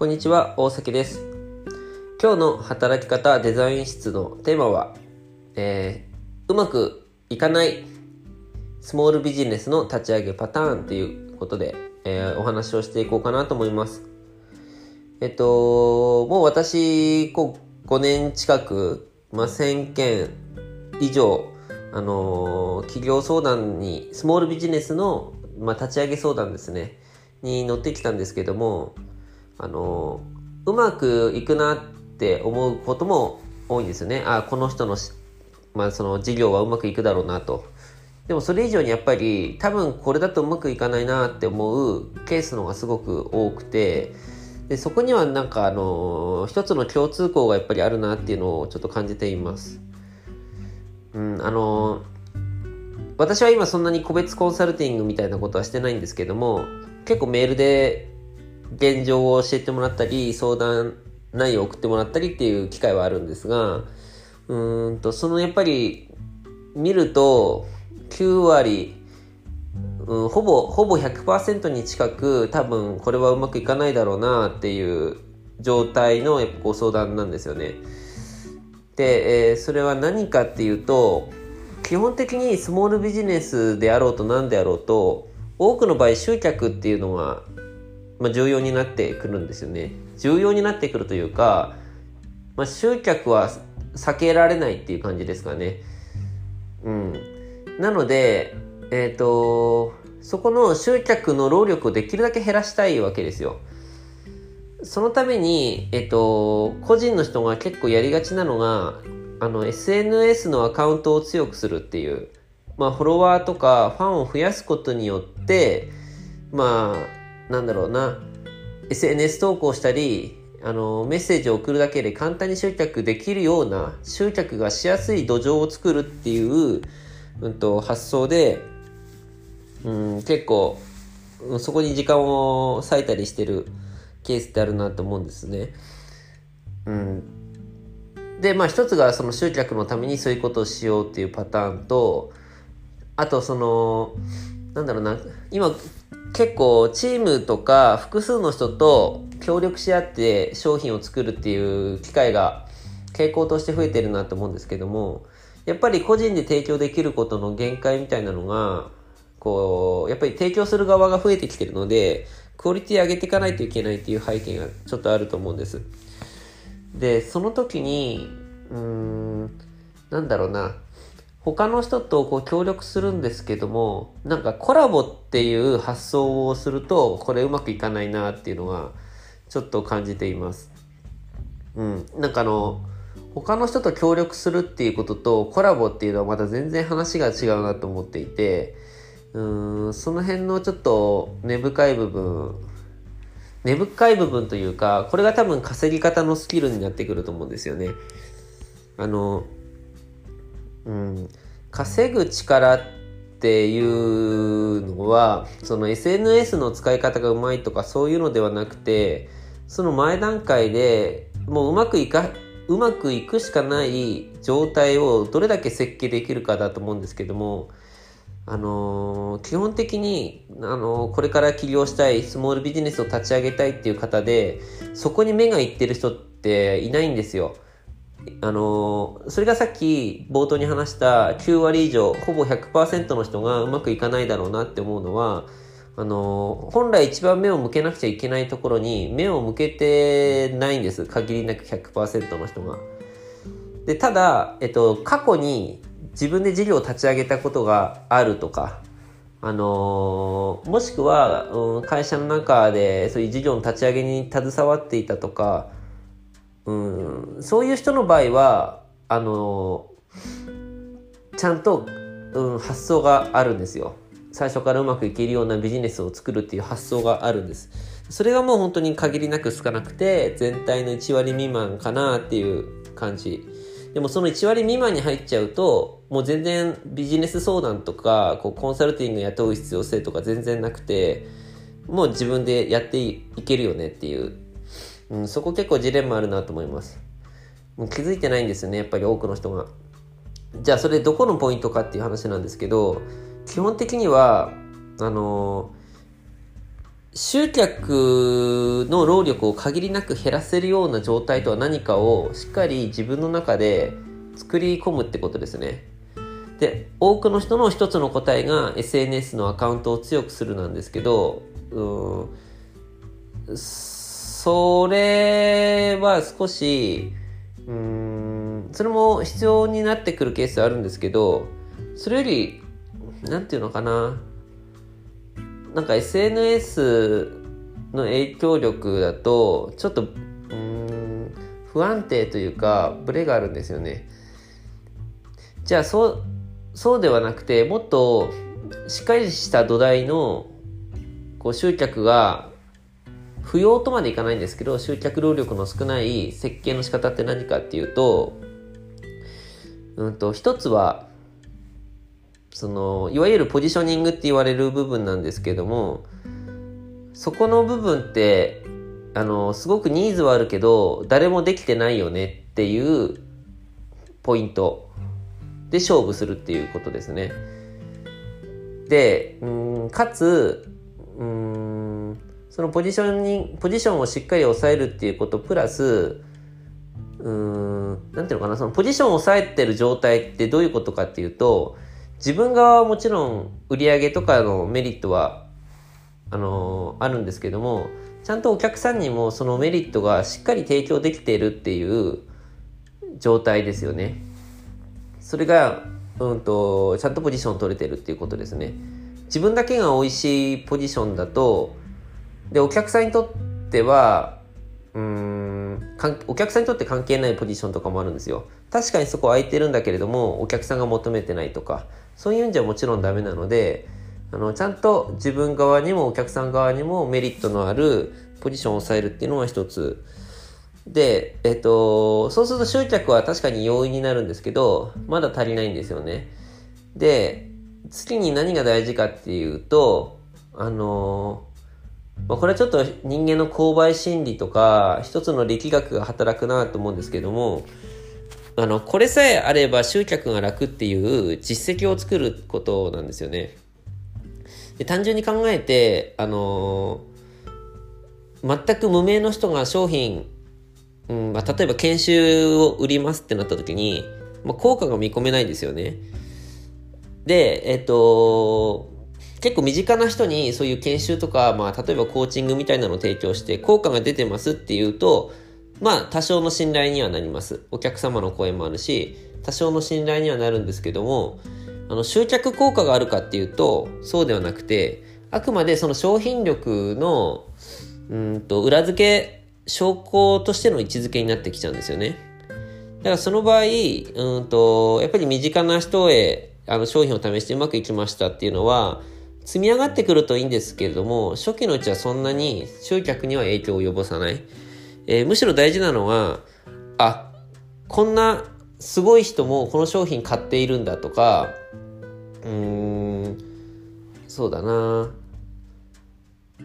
こんにちは、大崎です。今日の働き方デザイン室のテーマは、えーうまくいかないスモールビジネスの立ち上げパターンということで、えーお話をしていこうかなと思います。えっと、もう私、こう、5年近く、まあ、1000件以上、あのー企業相談に、スモールビジネスの、まあ、立ち上げ相談ですね、に乗ってきたんですけども、あのうまくいくなって思うことも多いんですよね。あ、この人の、まあ、その事業はうまくいくだろうなと。でもそれ以上にやっぱり多分これだとうまくいかないなって思うケースの方がすごく多くて、でそこにはなんかあの一つの共通項がやっぱりあるなっていうのをちょっと感じています。うん、あの私は今そんなに個別コンサルティングみたいなことはしてないんですけども結構メールで現状を教えてもらったり相談内容を送ってもらったりっていう機会はあるんですがうんとそのやっぱり見ると9割うん、ほぼ、ほぼ100%に近く多分これはうまくいかないだろうなっていう状態のやっぱご相談なんですよね。で、えーそれは何かっていうと、基本的にスモールビジネスであろうと何であろうと、多くの場合集客っていうのが、まあ、重要になってくるんですよね。重要になってくるというか、まあ、集客は避けられないっていう感じですかね。うん。なので、えっ、と、そこの集客の労力をできるだけ減らしたいわけですよ。そのために、えっ、と、個人の人が結構やりがちなのが、あの、SNS のアカウントを強くするっていう、まあ、フォロワーとかファンを増やすことによって、まあ、なんだろうな、SNS 投稿したり、あの、メッセージを送るだけで簡単に集客できるような、集客がしやすい土壌を作るっていう、うんと、発想で、うん、結構、そこに時間を割いたりしてるケースってあるなと思うんですね。うん。で、まあ一つがその集客のためにそういうことをしようっていうパターンと、あとその、なんだろうな、今結構チームとか複数の人と協力し合って商品を作るっていう機会が傾向として増えてるなと思うんですけども、やっぱり個人で提供できることの限界みたいなのが、こう、やっぱり提供する側が増えてきてるので、クオリティ上げていかないといけないっていう背景がちょっとあると思うんです。で、その時に、うーん、なんだろうな、他の人とこう協力するんですけども、なんかコラボっていう発想をすると、これうまくいかないなっていうのは、ちょっと感じています。うん。なんかあの、他の人と協力するっていうこととコラボっていうのはまた全然話が違うなと思っていて、うーん、その辺のちょっと根深い部分、根深い部分というか、これが多分稼ぎ方のスキルになってくると思うんですよね。あの、うん、稼ぐ力っていうのは、その SNS の使い方がうまいとかそういうのではなくて、その前段階でもううまくいか、うまくいくしかない状態をどれだけ設計できるかだと思うんですけども、あのー基本的に、あのーこれから起業したい、スモールビジネスを立ち上げたいっていう方で、そこに目がいってる人っていないんですよ。あのそれがさっき冒頭に話した9割以上、ほぼ100%の人がうまくいかないだろうなって思うのは、あの本来一番目を向けなくちゃいけないところに目を向けてないんです。限りなく100%の人が。で、ただ、えっと、過去に自分で事業を立ち上げたことがあるとか、あのもしくは、うん、会社の中でそういう事業の立ち上げに携わっていたとか、うん、そういう人の場合は、あのちゃんと、うん、発想があるんですよ。最初からうまくいけるようなビジネスを作るっていう発想があるんです。それがもう本当に限りなく少なくて、全体の1割未満かなっていう感じ。でもその1割未満に入っちゃうと、もう全然ビジネス相談とか、こうコンサルティング雇う必要性とか全然なくて、もう自分でやっていけるよねっていう、うん、そこ結構ジレンマあるなと思います。もう気づいてないんですよね、やっぱり多くの人が。じゃあそれどこのポイントかっていう話なんですけど、基本的には、あの集客の労力を限りなく減らせるような状態とは何かをしっかり自分の中で作り込むってことですね。で、多くの人の一つの答えが SNS のアカウントを強くするなんですけど、うん、それは少し、うん、それも必要になってくるケースあるんですけど、それより、なんていうのかな、なんか SNS の影響力だと、ちょっと、不安定というか、ブレがあるんですよね。じゃあ、そう、そうではなくて、もっとしっかりした土台のこう集客が不要とまでいかないんですけど、集客労力の少ない設計の仕方って何かっていうと、うんと、一つは、その、いわゆるポジショニングって言われる部分なんですけども、そこの部分って、あの、すごくニーズはあるけど、誰もできてないよねっていうポイントで勝負するっていうことですね。で、うん、かつ、うん、そのポジションに、ポジションをしっかり抑えるっていうことプラス、うん、なんていうのかな、そのポジションを抑えてる状態ってどういうことかっていうと、自分側はもちろん売り上げとかのメリットは、あのー、あるんですけども、ちゃんとお客さんにもそのメリットがしっかり提供できているっていう状態ですよね。それが、うんと、ちゃんとポジション取れてるっていうことですね。自分だけが美味しいポジションだと、で、お客さんにとっては、うん、お客さんにとって関係ないポジションとかもあるんですよ。確かにそこ空いてるんだけれども、お客さんが求めてないとか、そういうんじゃもちろんダメなので、あの、ちゃんと自分側にもお客さん側にもメリットのあるポジションを抑えるっていうのは一つ。で、えっと、そうすると集客は確かに容易になるんですけど、まだ足りないんですよね。で、次に何が大事かっていうと、あの、まあ、これはちょっと人間の購買心理とか、一つの力学が働くなと思うんですけども、あの、これさえあれば集客が楽っていう実績を作ることなんですよね。で単純に考えて、あのー、全く無名の人が商品、うんまあ、例えば研修を売りますってなった時に、まあ、効果が見込めないですよね。で、えっと、結構身近な人にそういう研修とか、まあ、例えばコーチングみたいなのを提供して効果が出てますっていうと、まあ、多少の信頼にはなります。お客様の声もあるし、多少の信頼にはなるんですけども、あの、集客効果があるかっていうと、そうではなくて、あくまでその商品力の、うんと、裏付け、証拠としての位置づけになってきちゃうんですよね。だからその場合、うんと、やっぱり身近な人へ、あの、商品を試してうまくいきましたっていうのは、積み上がってくるといいんですけれども、初期のうちはそんなに集客には影響を及ぼさない。えー、むしろ大事なのは、あ、こんなすごい人もこの商品買っているんだとか、うーん、そうだな。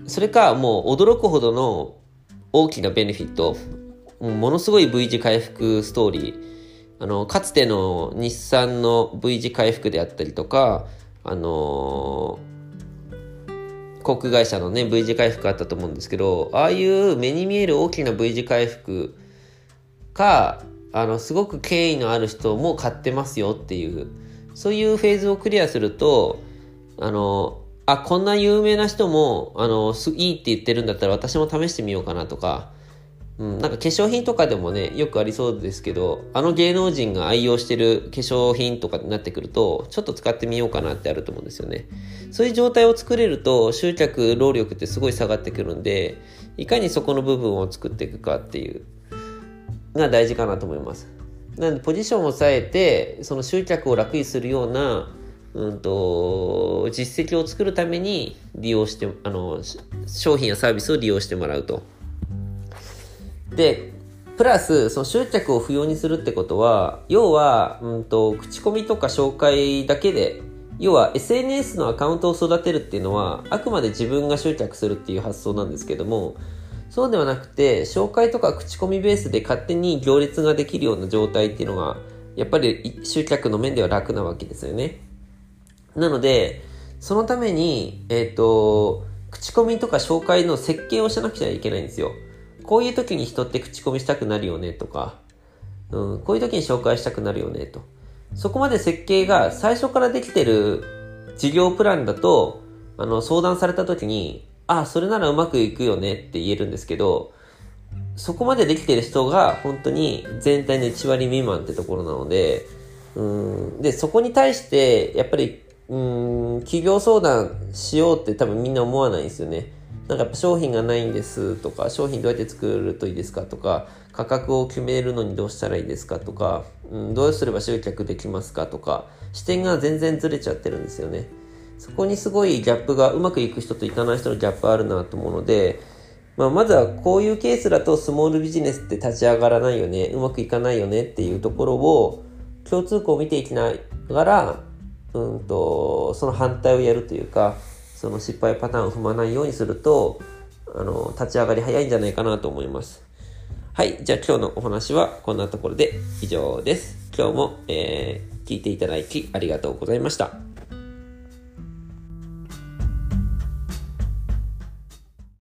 それか、もう驚くほどの大きなベネフィット、ものすごい V 字回復ストーリー、あの、かつての日産の V 字回復であったりとか、あのー航空会社のね V 字回復あったと思うんですけどああいう目に見える大きな V 字回復かあのすごく権威のある人も買ってますよっていうそういうフェーズをクリアするとあのあこんな有名な人もあのいいって言ってるんだったら私も試してみようかなとかうん、なんか化粧品とかでもね、よくありそうですけど、あの芸能人が愛用してる化粧品とかになってくると、ちょっと使ってみようかなってあると思うんですよね。そういう状態を作れると、集客労力ってすごい下がってくるんで、いかにそこの部分を作っていくかっていう、が大事かなと思います。なので、ポジションを抑えて、その集客を楽にするような、うんと、実績を作るために利用して、あの、商品やサービスを利用してもらうと。で、プラス、その集客を不要にするってことは、要は、うんと、口コミとか紹介だけで、要は SNS のアカウントを育てるっていうのは、あくまで自分が集客するっていう発想なんですけども、そうではなくて、紹介とか口コミベースで勝手に行列ができるような状態っていうのが、やっぱり集客の面では楽なわけですよね。なので、そのために、えっ、ー、と、口コミとか紹介の設計をしなくちゃいけないんですよ。こういう時に人って口コミしたくなるよねとか、うん、こういう時に紹介したくなるよねと。そこまで設計が最初からできてる事業プランだと、あの、相談された時に、あ、それならうまくいくよねって言えるんですけど、そこまでできてる人が本当に全体の1割未満ってところなので、うん、で、そこに対して、やっぱり、うん、企業相談しようって多分みんな思わないんですよね。なんかやっぱ商品がないんですとか、商品どうやって作るといいですかとか、価格を決めるのにどうしたらいいですかとか、うん、どうすれば集客できますかとか、視点が全然ずれちゃってるんですよね。そこにすごいギャップが、うまくいく人といかない人のギャップあるなと思うので、まあ、まずはこういうケースだとスモールビジネスって立ち上がらないよね、うまくいかないよねっていうところを共通項を見ていきながら、うんと、その反対をやるというか、その失敗パターンを踏まないようにすると、あの、立ち上がり早いんじゃないかなと思います。はい。じゃあ今日のお話はこんなところで以上です。今日も、えー、聞いていただきありがとうございました。